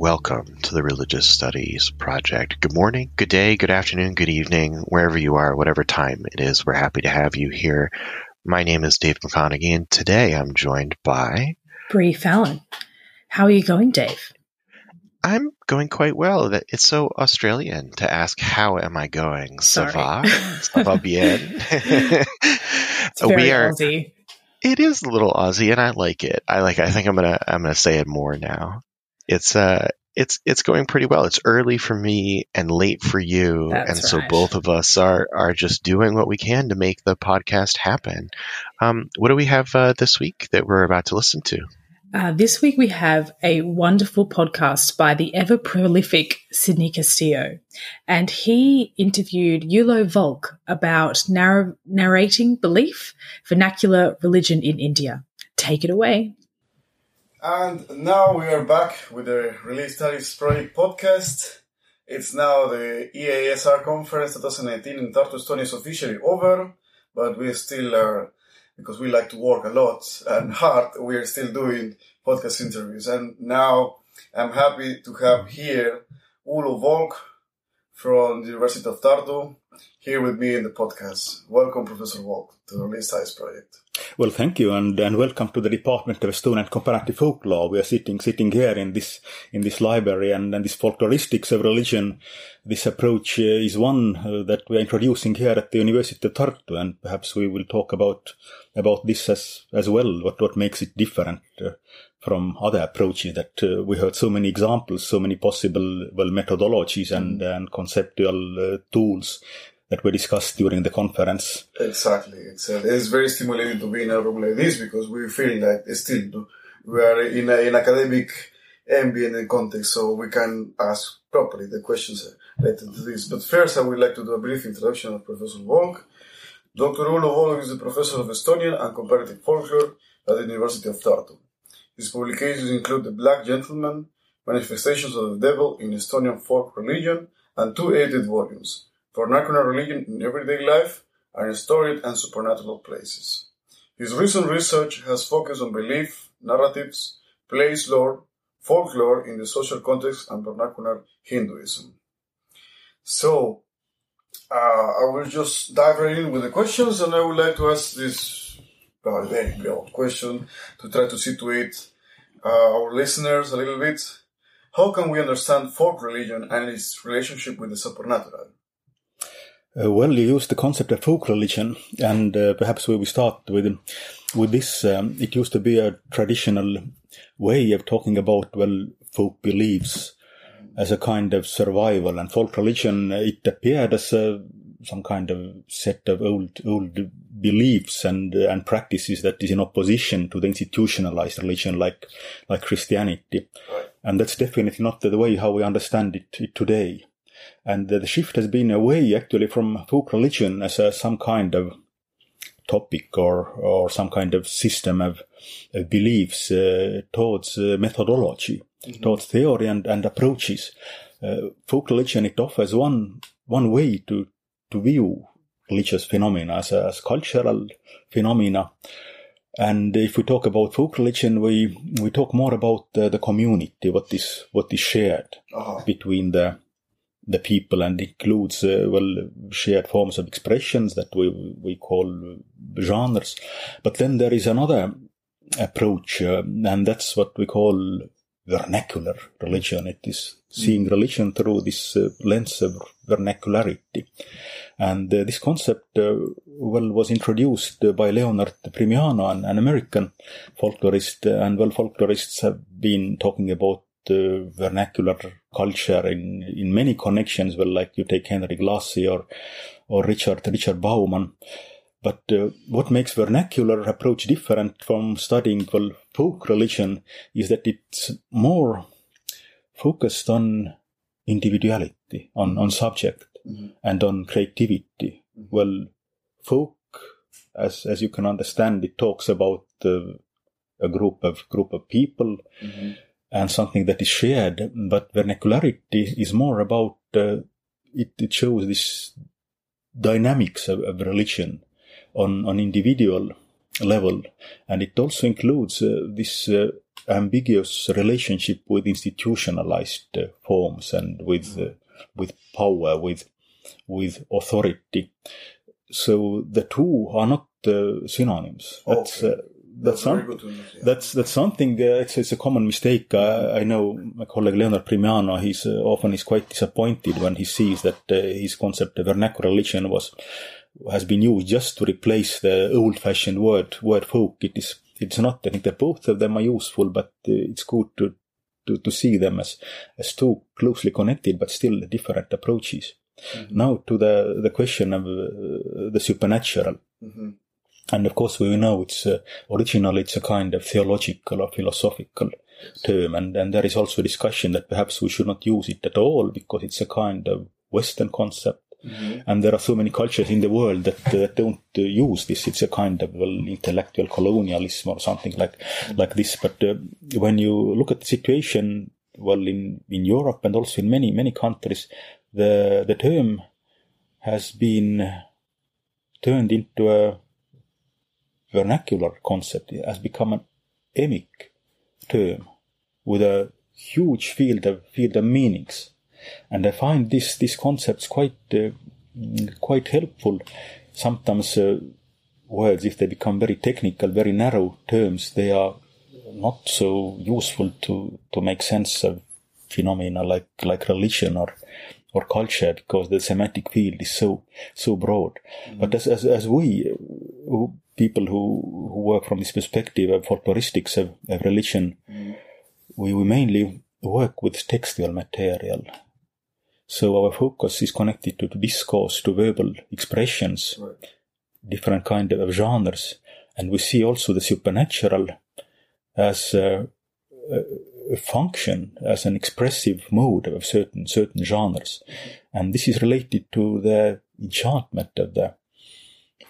welcome to the Religious Studies Project. Good morning, good day, good afternoon, good evening, wherever you are, whatever time it is, we're happy to have you here. My name is Dave McConeghy, and today I'm joined by Bree Fallon. How are you going, Dave? I'm going quite well. It's so Australian to ask, "How am I going?" Sorry. Ça va? Ça va bien? We are. Aussie. It is a little Aussie, and I like it. I like. I think I'm gonna. I'm gonna say it more now. It's uh. It's it's going pretty well. It's early for me and late for you, That's and so right. both of us are are just doing what we can to make the podcast happen. Um, what do we have uh, this week that we're about to listen to? Uh, this week we have a wonderful podcast by the ever prolific Sidney Castillo, and he interviewed Ülo Valk about narr- narrating belief, vernacular religion in India. Take it away. And now we are back with the Religious Studies Project podcast. It's now the EASR conference 2019 in Tartu, Estonia is officially over, but we still are, because we like to work a lot and hard, we are still doing podcast interviews. And now I'm happy to have here Ülo Valk from the University of Tartu here with me in the podcast. Welcome, Professor Valk, to the Religious Studies Project. Well, thank you, and, and welcome to the Department of Estonian Comparative Folklore. We are sitting sitting here in this in this library, and, and this folkloristics of religion. This approach uh, is one uh, that we are introducing here at the University of Tartu, and perhaps we will talk about about this as as well. What what makes it different uh, from other approaches that uh, we heard so many examples, so many possible well methodologies and and conceptual uh, tools that we discussed during the conference. Exactly, exactly. Uh, it's very stimulating to be in a room like this because we feel like still we are in a, in academic ambient and context, so we can ask properly the questions related to this. But first, I would like to do a brief introduction of Professor Valk. Dr. Ülo Valk is a professor of Estonian and comparative folklore at the University of Tartu. His publications include The Black Gentleman, Manifestations of the Devil in Estonian Folk Religion, and two edited volumes, Vernacular Religion in Everyday Life and Storied and Supernatural Places. His recent research has focused on belief, narratives, place lore, folklore in the social context, and vernacular Hinduism. So, uh, I will just dive right in with the questions, and I would like to ask this very broad question to try to situate uh, our listeners a little bit. How can we understand folk religion and its relationship with the supernatural? Uh, well, you use the concept of folk religion, and uh, perhaps we will start with with this. Um, it used to be a traditional way of talking about well folk beliefs as a kind of survival, and folk religion uh, it appeared as a, some kind of set of old old beliefs and uh, and practices that is in opposition to the institutionalized religion like like Christianity, and that's definitely not the way how we understand it today and the shift has been away actually from folk religion as a, some kind of topic or or some kind of system of, of beliefs uh, towards uh, methodology, towards theory and, and approaches. Uh, folk religion it offers one one way to to view religious phenomena as, as cultural phenomena. And if we talk about folk religion, we we talk more about the, the community, what is what is shared Uh-huh. between the the people and includes uh, well shared forms of expressions that we we call genres. But then there is another approach uh, and that's what we call vernacular religion. It is seeing religion through this uh, lens of vernacularity. And uh, this concept uh, well was introduced uh, by Leonard Primiano an, an American folklorist and well folklorists have been talking about uh, vernacular culture in in many connections. Well, like you take Henry Glassie or or Richard Richard Bauman. But uh, what makes vernacular approach different from studying well folk religion is that it's more focused on individuality, on on subject, and on creativity. Well, folk, as as you can understand, it talks about uh, a group of group of people and something that is shared. But vernacularity is more about uh, it. It shows this dynamics of, of religion on on individual level, and it also includes uh, this uh, ambiguous relationship with institutionalized uh, forms and with uh, with power, with with authority. So the two are not uh, synonyms. That's Okay. That's, That's some- good to. Yeah. that's that's something. Uh, it's, it's a common mistake. Uh, I know my colleague Leonard Primiano. He's uh, often is quite disappointed when he sees that uh, his concept of vernacular religion was has been used just to replace the old-fashioned word word folk. It is it's not. I think that both of them are useful, but uh, it's good to, to to see them as as two closely connected but still different approaches. Now to the the question of uh, the supernatural. Mhm. And of course, we know it's uh, originally it's a kind of theological or philosophical term, and, and there is also discussion that perhaps we should not use it at all because it's a kind of Western concept. Mhm. And there are so many cultures in the world that uh, don't uh, use this. It's a kind of well, intellectual colonialism or something like like this. But uh, when you look at the situation, well, in in Europe and also in many many countries, the the term has been turned into a vernacular concept. Has become an emic term with a huge field of field of meanings, and I find this these concepts quite uh, quite helpful. Sometimes uh, words, if they become very technical, very narrow terms, they are not so useful to to make sense of phenomena like like religion or or culture because the semantic field is so so broad. But as as, as we uh, people who, who work from this perspective of folkloristics of, of religion, we, we mainly work with textual material. So our focus is connected to, discourse, to verbal expressions, Right. different kind of genres, and we see also the supernatural as a, a, a function, as an expressive mode of certain certain genres, and this is related to the enchantment of the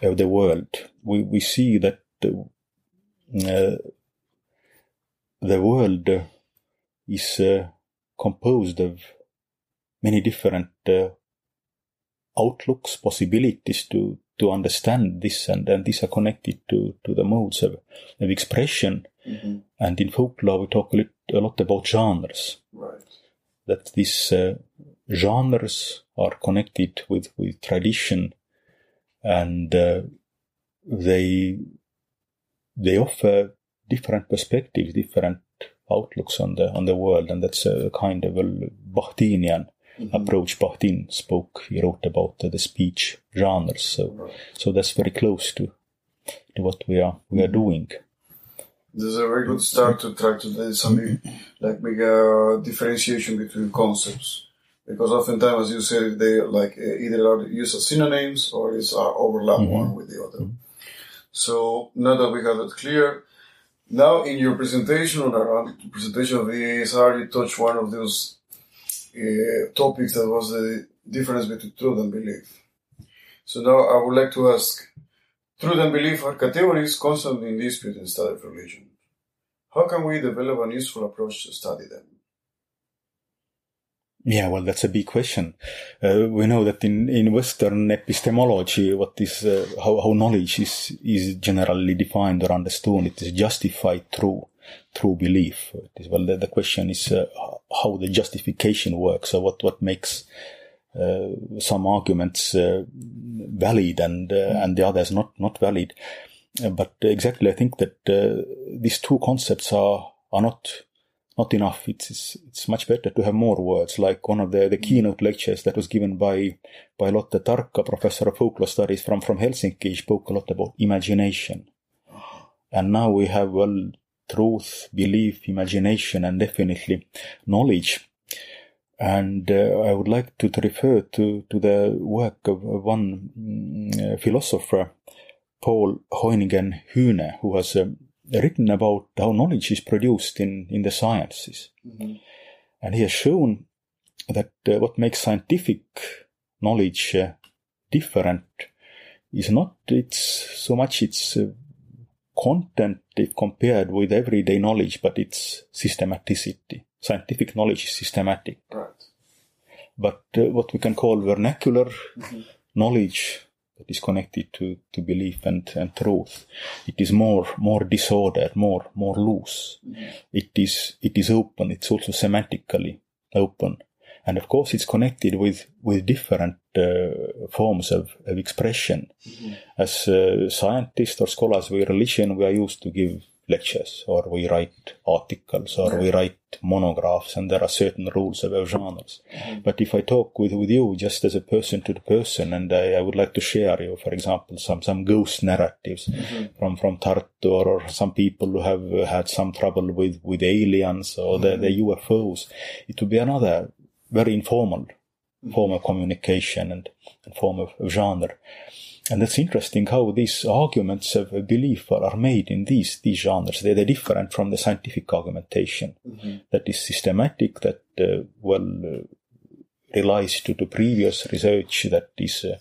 of the world. We we see that the, uh, the world is uh, composed of many different uh, outlooks, possibilities to to understand this, and and these are connected to to the modes of, of expression. Mhm. And in folklore, we talk a, lit, a lot about genres. Right. That these uh, genres are connected with with tradition, and uh, they they offer different perspectives, different outlooks on the on the world, and that's a kind of a Bakhtinian Mhm. approach. Bakhtin spoke. He wrote about the speech genres, so Right. so that's very close to to what we are we are doing. This is a very good start to try to do some like make a differentiation between concepts because oftentimes, as you said, they like uh, either are used as synonyms or is uh, overlap one with the other. So now that we have that clear, now in your presentation or presentation of the ASR, you touched one of those uh, topics that was the difference between truth and belief. So now I would like to ask, truth and belief are categories constantly in dispute in study of religion. How can we develop an useful approach to study them? Yeah, well, that's a big question. Uh, we know that in, in Western epistemology, what is uh, how, how knowledge is is generally defined or understood. It is justified through through belief. Is, well, the, the question is uh, how the justification works, or what what makes uh, some arguments uh, valid and uh, and the others not not valid. But exactly, I think that uh, these two concepts are are not not enough. It's, it's it's much better to have more words. Like one of the, the keynote lectures that was given by by Lotte Tarkka, professor of folklore studies from from Helsinki, spoke a lot about imagination. And now we have well truth, belief, imagination, and definitely knowledge. And uh, I would like to, to refer to, to the work of one mm, uh, philosopher, Paul Hoinigen Hühne, who has written about how knowledge is produced in, in the sciences. And he has shown that uh, what makes scientific knowledge uh, different is not its so much its uh, content if compared with everyday knowledge, but its systematicity. Scientific knowledge is systematic. Right. But uh, what we can call vernacular knowledge, that is connected to, to belief and, and truth. It is more more disordered, more more loose. Mm-hmm. It is it is open. It's also semantically open, and of course it's connected with with different uh, forms of, of expression. Mm-hmm. As uh, scientists or scholars with religion, we are used to give lectures or we write articles or we write monographs and there are certain rules about genres. Mm-hmm. But if I talk with, with you just as a person to the person and I, I would like to share you, for example, some, some ghost narratives mm-hmm. from, from Tartu or, or, some people who have had some trouble with, with aliens or mm-hmm. the, the UFOs, it would be another very informal mm-hmm. form of communication and, and form of, of genre. And it's interesting how these arguments of belief are, made in these, these genres. They're, they're different from the scientific argumentation mm-hmm. that is systematic, that, uh, well, uh, relies to the previous research that is uh,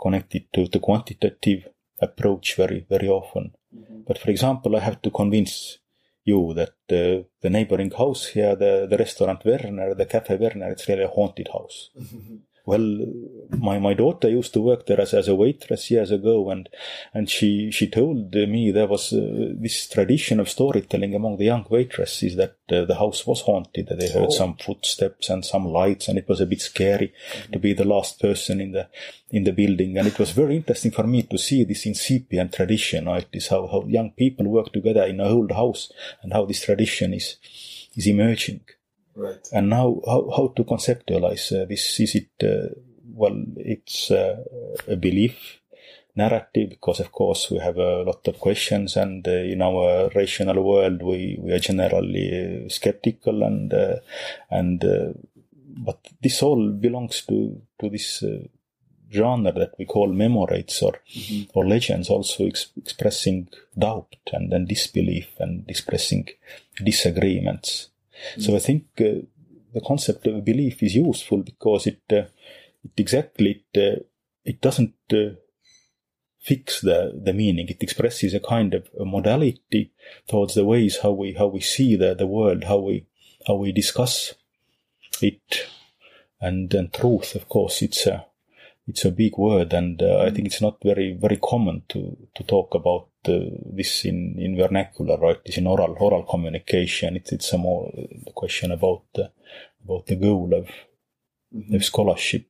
connected to the quantitative approach very, very often. Mm-hmm. But for example, I have to convince you that uh, the neighboring house here, the, the restaurant Werner, the cafe Werner, it's really a haunted house. Mm-hmm. Well, my, my daughter used to work there as, as a waitress years ago, and and she she told me there was uh, this tradition of storytelling among the young waitresses that uh, the house was haunted. That they heard oh. some footsteps and some lights, and it was a bit scary mm-hmm. to be the last person in the in the building. And it was very interesting for me to see this incipient tradition. Right? This how how young people work together in a old house, and how this tradition is is emerging. Right. And now, how, how to conceptualize uh, this? Is it, uh, well, it's uh, a belief narrative because, of course, we have a lot of questions, and uh, in our rational world, we, we are generally uh, skeptical, and uh, and but this all belongs to to this genre that we call memorates or mm-hmm. or legends, also ex- expressing doubt and, and disbelief and expressing disagreements. So I think uh, the concept of belief is useful because it uh, it exactly it, uh, it doesn't uh, fix the the meaning. It expresses a kind of a modality towards the ways how we how we see the the world, how we how we discuss it, and then truth. Of course, it's a it's a big word, and uh, I think it's not very very common to to talk about uh, this in in vernacular, right? This in oral oral communication. It's it's a more the question about the about the goal of mm-hmm. of scholarship.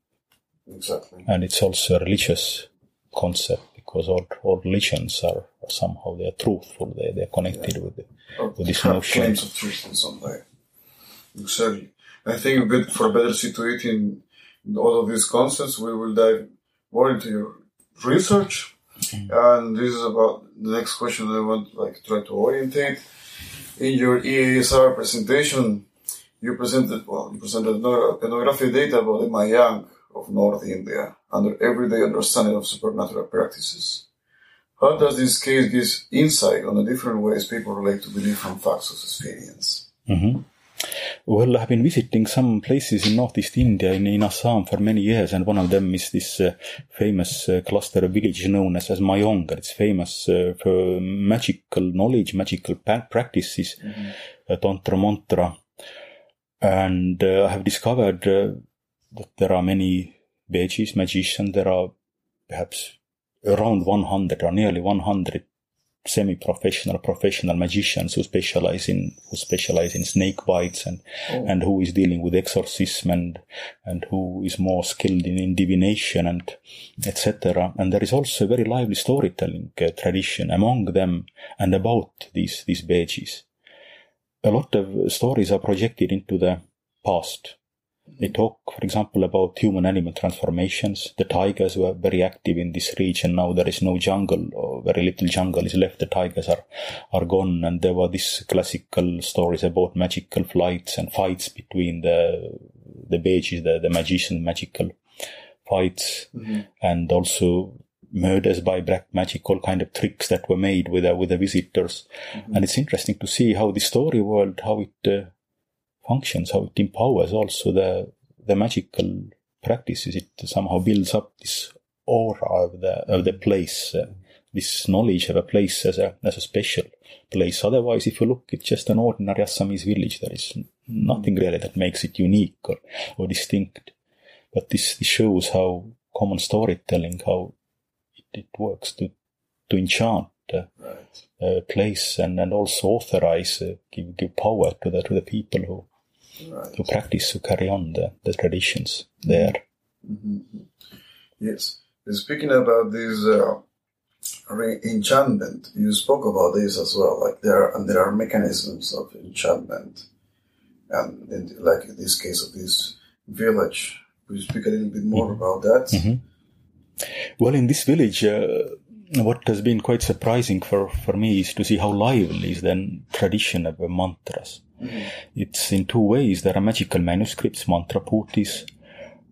Exactly. And it's also a religious concept because all, all religions are, are somehow they are truthful. They they're connected yeah. with the, with this notion. Claims of truth in some way. Exactly. I think a bit for better situating all of these concepts, we will dive more into your research. Mm-hmm. And this is about the next question I want like try to orientate. In your EASR presentation, you presented well, you presented ethnographic data about the Mayong of North India under everyday understanding of supernatural practices. How does this case give insight on the different ways people relate to belief and facts of experience? Mm-hmm. Well, I've been visiting some places in Northeast India, in, in Assam for many years, and one of them is this uh, famous uh, cluster of villages known as, as Mayongar. It's famous uh, for magical knowledge, magical pa- practices, mm-hmm. Uh, tantra mantra. And uh, I have discovered uh, that there are many Vegis, magicians, there are perhaps around 100 or nearly 100 semi-professional, professional magicians who specialize in who specialize in snake bites and oh. and who is dealing with exorcism and and who is more skilled in, in divination and etc. And there is also a very lively storytelling uh, tradition among them and about these these Vegis. A lot of stories are projected into the past they talk, for example, about human animal transformations. The tigers were very active in this region. Now there is no jungle, or very little jungle is left. The tigers are, are gone. And there were these classical stories about magical flights and fights between the, the Vegis, the, the magician, magical fights. Mm-hmm. And also murders by black magic, all kind of tricks that were made with, uh, with the visitors. Mm-hmm. And it's interesting to see how the story world, how it, uh, functions, how it empowers also the, the magical practices. It somehow builds up this aura of the, of the place, uh, this knowledge of a place as a, as a special place. Otherwise, if you look, it's just an ordinary Assamese village. There is nothing really that makes it unique or, or distinct. But this, this shows how common storytelling, how it works to to enchant uh, Right. a place and, and also authorize, uh, give give power to the to the people who Right. who practice, who carry on the, the traditions there. Yes. Speaking about this uh, re- enchantment, you spoke about this as well. Like there are, and there are mechanisms of enchantment, and in, like in this case of this village, could you speak a little bit more about that? Well, in this village, uh, what has been quite surprising for, for me is to see how lively is the tradition of uh, mantras. It's in two ways. There are magical manuscripts, mantra puthis,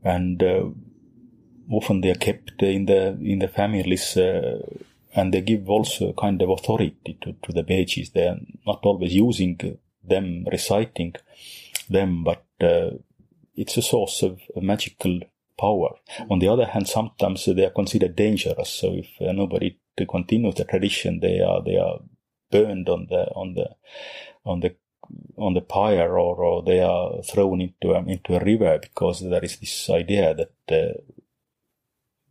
and uh, often they are kept in the in the families, uh, and they give also a kind of authority to, to the pages. They are not always using them, reciting them, but uh, it's a source of, of magical power. On the other hand, sometimes they are considered dangerous. So if uh, nobody to continue the tradition, they are they are burned on the on the on the on the pyre, or, or they are thrown into a, into a river because there is this idea that uh,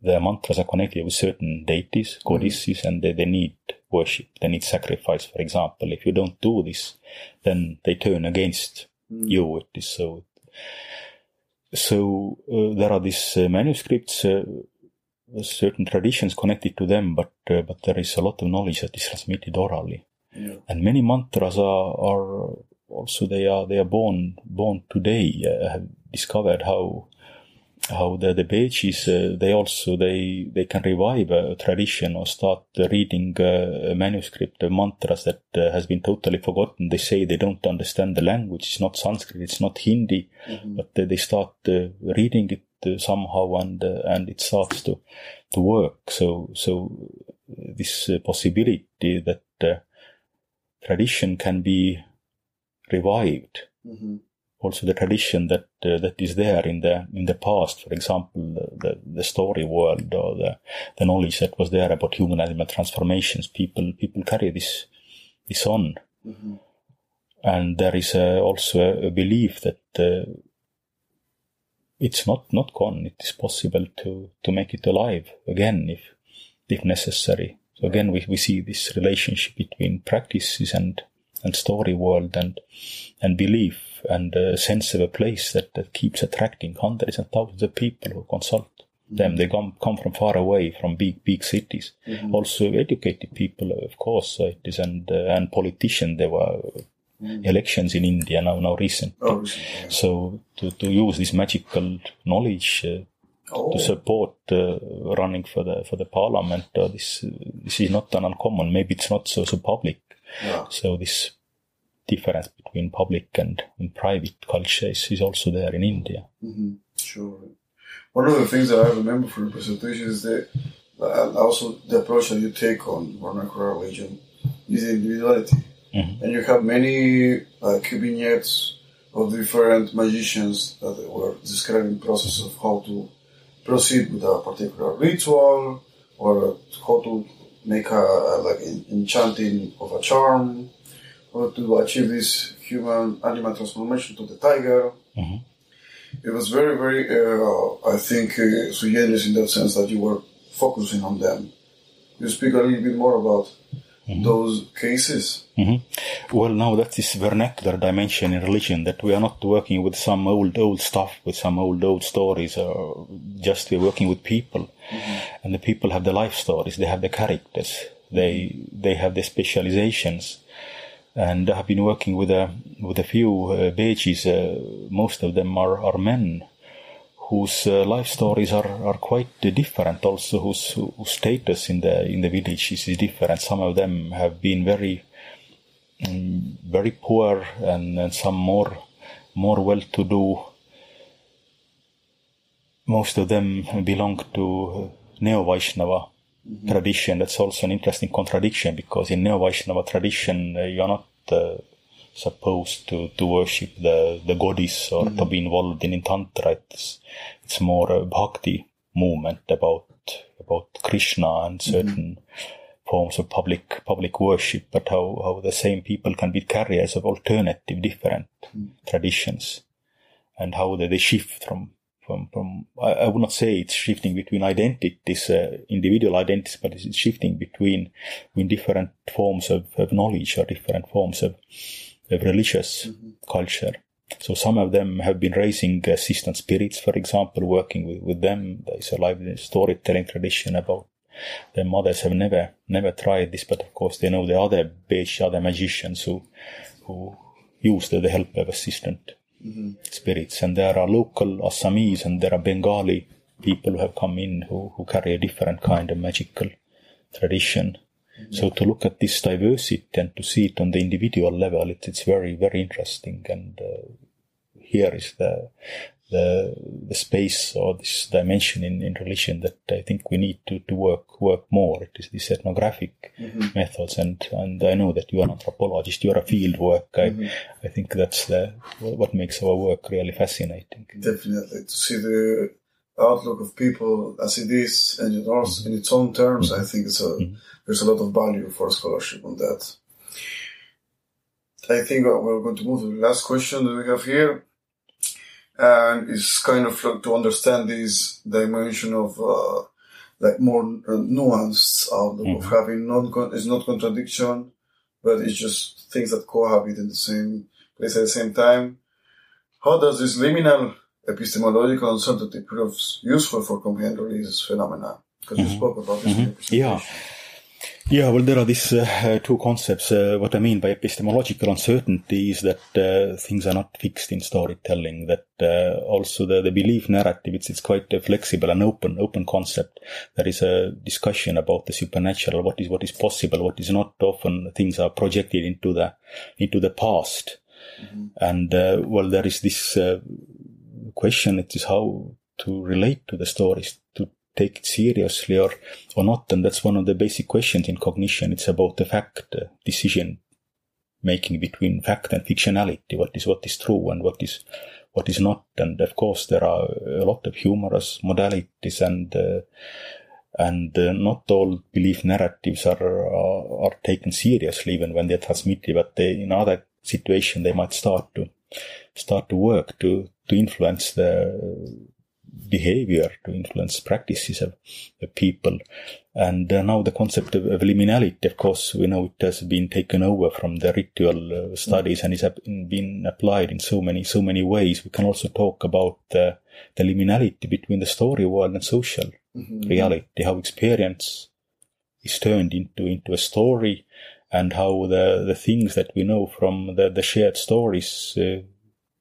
the mantras are connected with certain deities, goddesses, and they, they need worship. They need sacrifice. For example, if you don't do this, then they turn against you. It is so so uh, there are these uh, manuscripts, uh, certain traditions connected to them, but uh, but there is a lot of knowledge that is transmitted orally, Yeah. and many mantras are are also they are they are born born today. Uh, have discovered how how the the pages uh, they also they they can revive a tradition or start reading uh, a manuscript of mantras that uh, has been totally forgotten. They say they don't understand the language. It's not Sanskrit. It's not Hindi but uh, they start uh, reading it uh, somehow and uh, and it starts to to work so so this uh, possibility that uh, tradition can be revived Mhm. Also the tradition that uh, that is there in the in the past for example the, the, story world or the the knowledge that was there about human animal transformations people people carry this this on Mhm. and there is uh, also a, a belief that uh, it's not not gone. It is possible to to make it alive again if if necessary. So again, we, we see this relationship between practices and and story world and and belief and a sense of a place that, that keeps attracting hundreds and thousands of people who consult them. They come come from far away, from big big cities. Also educated people, of course, uh, it is and uh, and politicians. There were elections in India now now recent. Oh, yeah. So to, to use this magical knowledge uh, Oh, to support uh, running for the for the parliament, uh, this this is not an uncommon. Maybe it's not so so public. yeah. So this difference between public and, and private culture is, is also there in India. hmm Sure. One of the things that I remember from the presentation is that uh, also the approach that you take on vernacular religion is individuality. Mhm. And you have many like vignettes of different magicians that were describing process of how to proceed with a particular ritual or how to make a like en- enchanting of a charm or to achieve this human animal transformation to the tiger. Mhm. It was very, very, uh, I think, uh, sui generis in that sense that you were focusing on them. You speak a little bit more about those cases. hmm Well, now that is vernacular dimension in religion that we are not working with some old, old stuff, with some old, old stories, or just we're working with people. And the people have the life stories, they have the characters, they, they have the specializations. And I have been working with a, with a few uh, pages, uh, most of them are, are men whose uh, life stories are, are quite uh, different. Also whose, whose status in the in the village is, different. Some of them have been very mm, very poor and, and some more more well to do. Most of them belong to neo vaishnava tradition. That's also an interesting contradiction because in neo vaishnava tradition uh, you're not uh, supposed to, to worship the, the goddess or to be involved in, in tantra. It's, it's more a bhakti movement about about Krishna and certain forms of public public worship, but how, how the same people can be carriers of alternative different traditions and how they, they shift from from, from I, I would not say it's shifting between identities, uh, individual identities, but it's shifting between, between different forms of, of knowledge or different forms of, of religious mm-hmm. culture. So some of them have been raising assistant spirits, for example, working with, with them. There's a lively storytelling tradition about their mothers have never never tried this, but of course they know the other Besh, other magicians who who use the, the help of assistant mm-hmm. spirits. And there are local Assamese and there are Bengali people who have come in who, who carry a different kind of magical tradition. Mm-hmm. So to look at this diversity and to see it on the individual level, it, it's very, very interesting. And uh, here is the the the space or this dimension in, in religion that I think we need to, to work work more. It is these ethnographic mm-hmm. methods, and and I know that you are an anthropologist, you are a field work. I mm-hmm. I think that's the what makes our work really fascinating. Definitely to see the outlook of people as it is and in, mm-hmm. in its own terms. Mm-hmm. I think it's a mm-hmm. there's a lot of value for scholarship on that. I think we're going to move to the last question that we have here and it's kind of like to understand this dimension of uh, like more uh, nuanced outlook mm-hmm. of having not it's not contradiction, but it's just things that cohabit in the same place at the same time. How does this liminal epistemological uncertainty prove useful for comprehending these phenomena? Because mm-hmm. you spoke about this. Mm-hmm. Yeah. Yeah, well, there are these uh, two concepts. Uh, what I mean by epistemological uncertainty is that uh, things are not fixed in storytelling. That uh, also the, the belief narrative it's, it's quite a flexible and open open concept. There is a discussion about the supernatural, what is what is possible, what is not. Often things are projected into the into the past, mm-hmm. and uh, well, there is this uh, question. It is how to relate to the stories to take it seriously or, or not. And that's one of the basic questions in cognition. It's about the fact uh, decision making between fact and fictionality. What is, what is true and what is, what is not. And of course, there are a lot of humorous modalities and, uh, and uh, not all belief narratives are, are, are taken seriously even when they're transmitted, but they, in other situations, they might start to, start to work to, to influence the, behavior to influence practices of, of people. And uh, now the concept of, of, liminality, of course, we know it has been taken over from the ritual uh, studies and is been applied in so many, so many ways. We can also talk about uh, the liminality between the story world and social mm-hmm. reality, how experience is turned into, into a story and how the, the things that we know from the, the shared stories uh,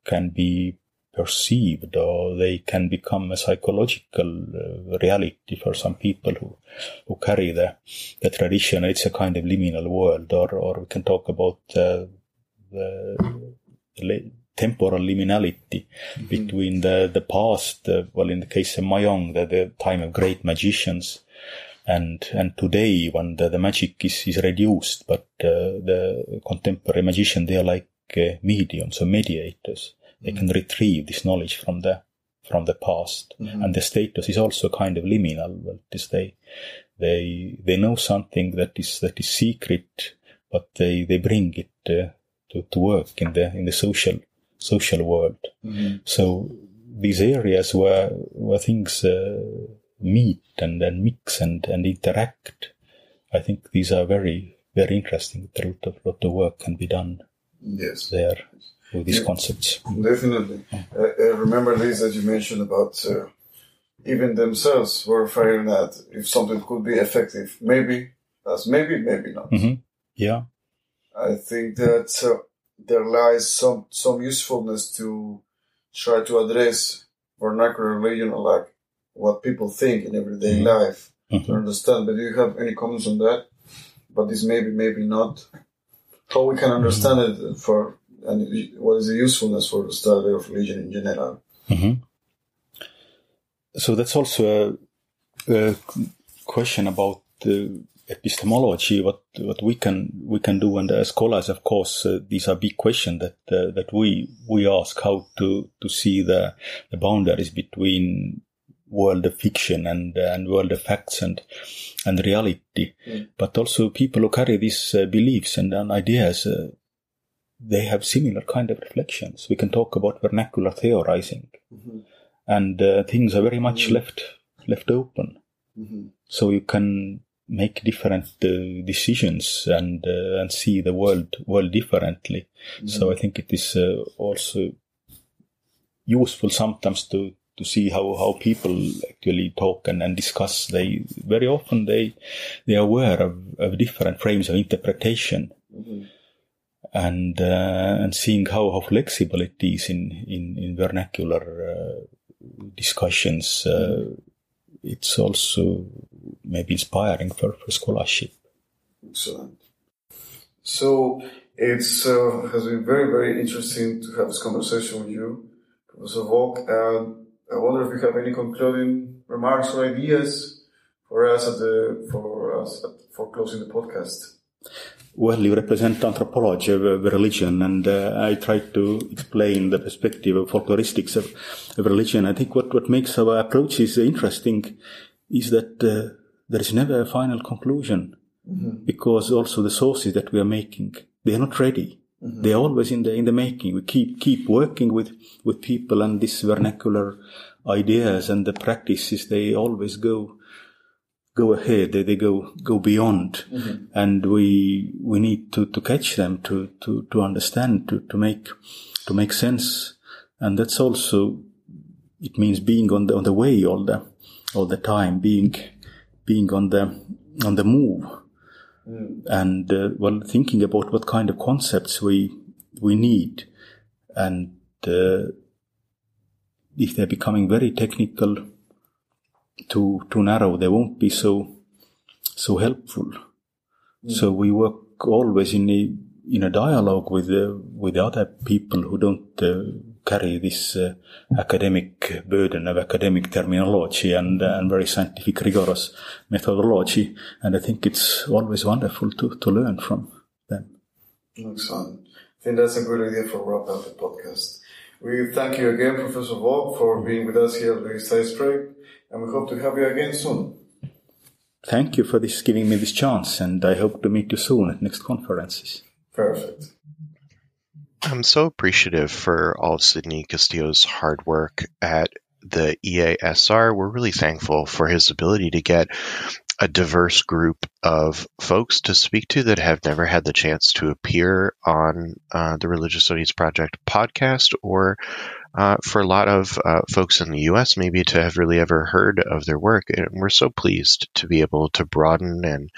can be perceived or they can become a psychological uh, reality for some people who, who carry the, the tradition. It's a kind of liminal world or, or we can talk about uh, the, the temporal liminality mm-hmm. between the, the past, uh, well, in the case of Mayong, the, the time of great magicians, and and today when the, the magic is, is reduced, but uh, the contemporary magician they are like uh, mediums or mediators. They can retrieve this knowledge from the from the past, mm-hmm. and the status is also kind of liminal. Well, this they they they know something that is that is secret, but they they bring it uh, to to work in the in the social social world. Mm-hmm. So these areas where where things uh, meet and then mix and and interact, I think these are very very interesting. A lot of lot of work can be done. Yes. There with these yeah, concepts. Definitely. I, I, remember this that you mentioned about uh, even themselves were firing that if something could be effective. Maybe, that's maybe, maybe not. Mm-hmm. Yeah. I think that uh, there lies some, some usefulness to try to address vernacular religion, like what people think in everyday mm-hmm. life mm-hmm. to understand. But do you have any comments on that? But this maybe, maybe not. How we can understand mm-hmm. it for and what is the usefulness for the study of religion in general. Mm-hmm. So that's also a, a question about the epistemology. What what we can we can do, and as scholars, of course, uh, these are big questions that uh, that we we ask how to to see the the boundaries between world of fiction and uh, and world of facts and and reality, mm. but also people who carry these uh, beliefs and, and ideas uh, they have similar kind of reflections. We can talk about vernacular theorizing. Mm-hmm. and uh, things are very much mm-hmm. left left open. Mm-hmm. So you can make different uh, decisions and uh, and see the world world differently. Mm-hmm. So I think it is uh, also useful sometimes to to see how, how people actually talk and, and discuss. They very often they they are aware of, of different frames of interpretation. And uh, and seeing how, how flexible it is in in, in vernacular uh, discussions, uh, it's also maybe inspiring for, for scholarship. Excellent. So it's uh, has been very very interesting to have this conversation with you, Professor Valk. And I wonder if you have any concluding remarks or ideas for us at the for us at, for closing the podcast. Well, you represent anthropology of, religion, and uh, I try to explain the perspective of folkloristics of, of, religion. I think what, what makes our approach is interesting is that uh, there is never a final conclusion, mm-hmm. because also the sources that we are making they are not ready. Mm-hmm. They are always in the in the making. We keep keep working with with people and these vernacular ideas and the practices. They always go go ahead. They, they go go beyond, mm-hmm. and we we need to, to catch them to to to understand to to make to make sense. And that's also it means being on the on the way all the all the time, being being on the on the move Mm. And uh, well, thinking about what kind of concepts we we need, and uh, if they're becoming very technical, too too narrow, they won't be so so helpful. Mm. So we work always in a in a dialogue with uh, with other people who don't uh, carry this uh, academic burden of academic terminology and, uh, and very scientific rigorous methodology. And I think it's always wonderful to, to learn from them. Excellent. I think that's a good idea for wrap up the podcast. We thank you again, Professor Valk, for being with us here at the Studies Break, and we hope to have you again soon. Thank you for this giving me this chance, and I hope to meet you soon at next conferences. Perfect. I'm so appreciative for all of Sidney Castillo's hard work at the EASR. We're really thankful for his ability to get a diverse group of folks to speak to that have never had the chance to appear on uh, the Religious Studies Project podcast or uh, for a lot of uh, folks in the US, maybe to have really ever heard of their work. And we're so pleased to be able to broaden and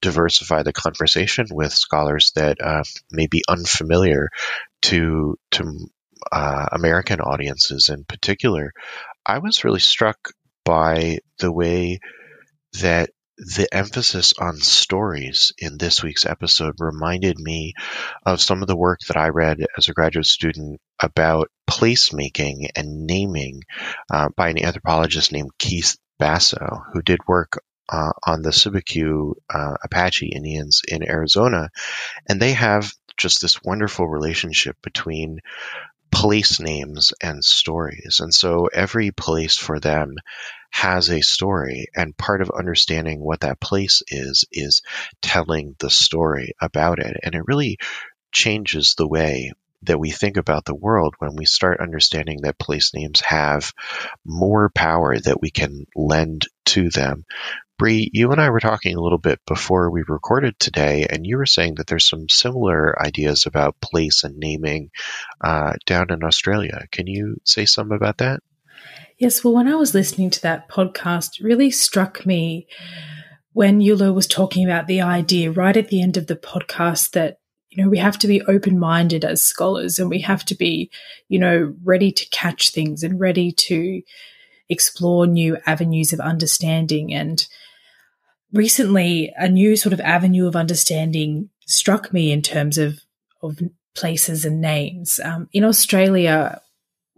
diversify the conversation with scholars that uh, may be unfamiliar to to uh, American audiences in particular. I was really struck by the way that the emphasis on stories in this week's episode reminded me of some of the work that I read as a graduate student about placemaking and naming uh, by an anthropologist named Keith Basso, who did work uh, on the Cibecue uh, Apache Indians in Arizona. And they have just this wonderful relationship between place names and stories. And so every place for them has a story. And part of understanding what that place is, is telling the story about it. And it really changes the way that we think about the world when we start understanding that place names have more power that we can lend to them. Bree, you and I were talking a little bit before we recorded today, and you were saying that there's some similar ideas about place and naming uh, down in Australia. Can you say some about that? Yes, well, when I was listening to that podcast, it really struck me when Ülo was talking about the idea right at the end of the podcast that you know we have to be open minded as scholars and we have to be you know ready to catch things and ready to explore new avenues of understanding. And recently a new sort of avenue of understanding struck me in terms of of places and names. Um, in australia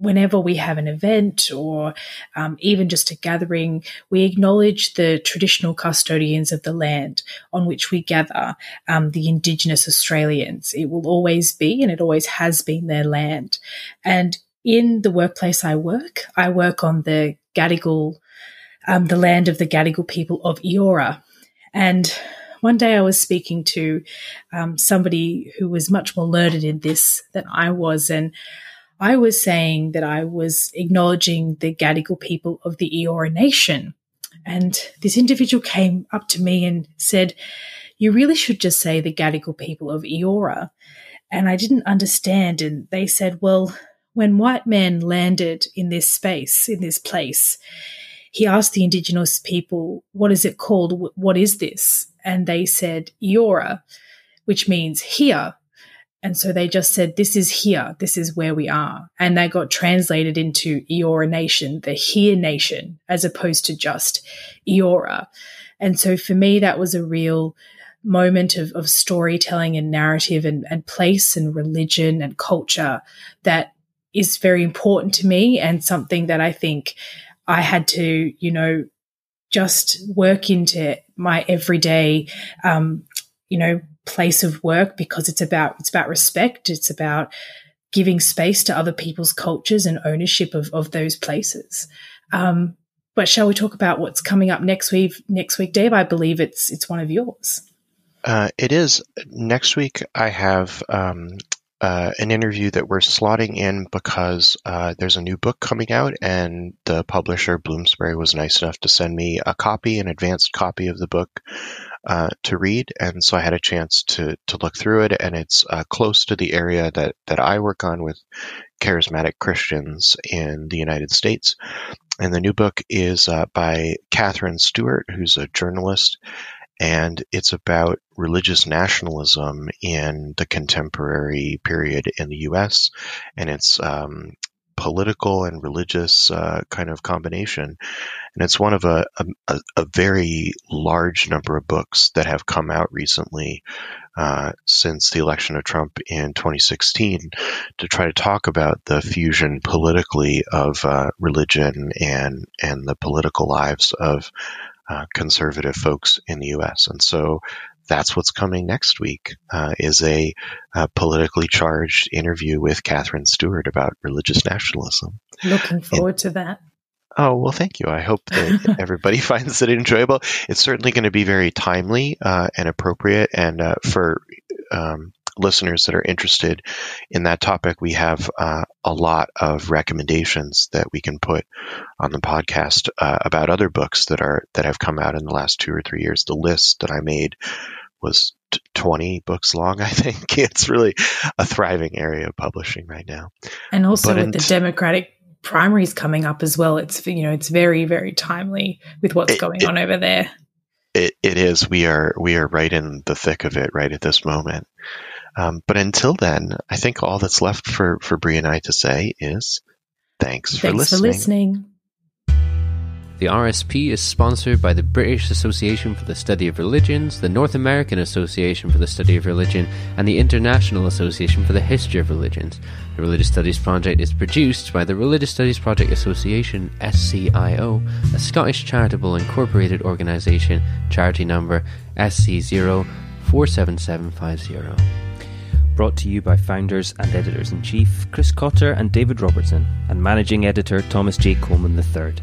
whenever we have an event or um, even just a gathering, we acknowledge the traditional custodians of the land on which we gather, um, the Indigenous Australians. It will always be, and it always has been their land. And in the workplace I work, I work on the Gadigal, um, the land of the Gadigal people of Eora. And one day I was speaking to um, somebody who was much more learned in this than I was, and I was saying that I was acknowledging the Gadigal people of the Eora Nation. And this individual came up to me and said, You really should just say the Gadigal people of Eora. And I didn't understand. And they said, Well, when white men landed in this space, in this place, he asked the indigenous people, What is it called? What is this? And they said, Eora, which means here. And so they just said, This is here. This is where we are. And that got translated into Eora Nation, the here nation, as opposed to just Eora. And so for me, that was a real moment of, of storytelling and narrative and, and place and religion and culture that is very important to me and something that I think I had to, you know, just work into my everyday, um, you know, place of work because it's about it's about respect. It's about giving space to other people's cultures and ownership of of those places. Um, but shall we talk about what's coming up next week? Next week, Dave, I believe it's it's one of yours. Uh, it is next week. I have um, uh, an interview that we're slotting in because uh, there's a new book coming out, and the publisher Bloomsbury was nice enough to send me a copy, an advanced copy of the book uh, to read, and so I had a chance to to look through it, and it's uh, close to the area that that I work on with charismatic Christians in the United States. And the new book is uh, by Katherine Stewart, who's a journalist and it's about religious nationalism in the contemporary period in the U.S. and its um, political and religious uh, kind of combination. And it's one of a, a, a, very large number of books that have come out recently uh, since the election of Trump in 2016 to try to talk about the fusion politically of uh, religion and and the political lives of uh, conservative folks in the U.S. And so that's what's coming next week uh, is a, a, politically charged interview with Katherine Stewart about religious nationalism. Looking forward and, to that. Oh, well, thank you. I hope that everybody finds it enjoyable. It's certainly going to be very timely uh, and appropriate. And uh, for um, listeners that are interested in that topic, we have uh, a lot of recommendations that we can put on the podcast uh, about other books that are that have come out in the last two or three years. The list that I made was t- 20 books long, I think. It's really a thriving area of publishing right now. And also but with the Democratic primaries coming up as well, it's you know, it's very very timely with what's it, going it, on over there. It, it is. We are we are right in the thick of it right at this moment. Um, but until then, I think all that's left for, for Brie and I to say is thanks, thanks for listening. For listening. The RSP is sponsored by the British Association for the Study of Religions, the North American Association for the Study of Religion, and the International Association for the History of Religions. The Religious Studies Project is produced by the Religious Studies Project Association, SCIO, a Scottish charitable incorporated organisation, charity number SC0 brought to you by founders and editors in chief Chris Cotter and David Robertson, and managing editor Thomas J. Coleman III.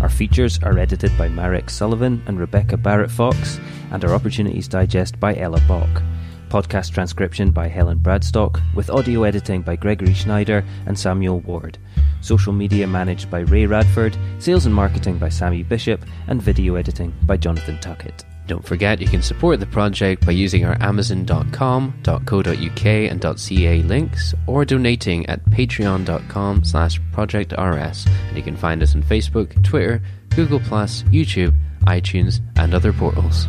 Our features are edited by Marek Sullivan and Rebecca Barrett Fox, and our Opportunities Digest by Ella Bock. Podcast transcription by Helen Bradstock, with audio editing by Gregory Schneider and Samuel Ward. Social media managed by Ray Radford, sales and marketing by Sammy Bishop, and video editing by Jonathan Tuckett. Don't forget you can support the project by using our amazon.com, .co.uk and .ca links or donating at patreon.com slash projectrs and you can find us on Facebook, Twitter, Google+, YouTube, iTunes and other portals.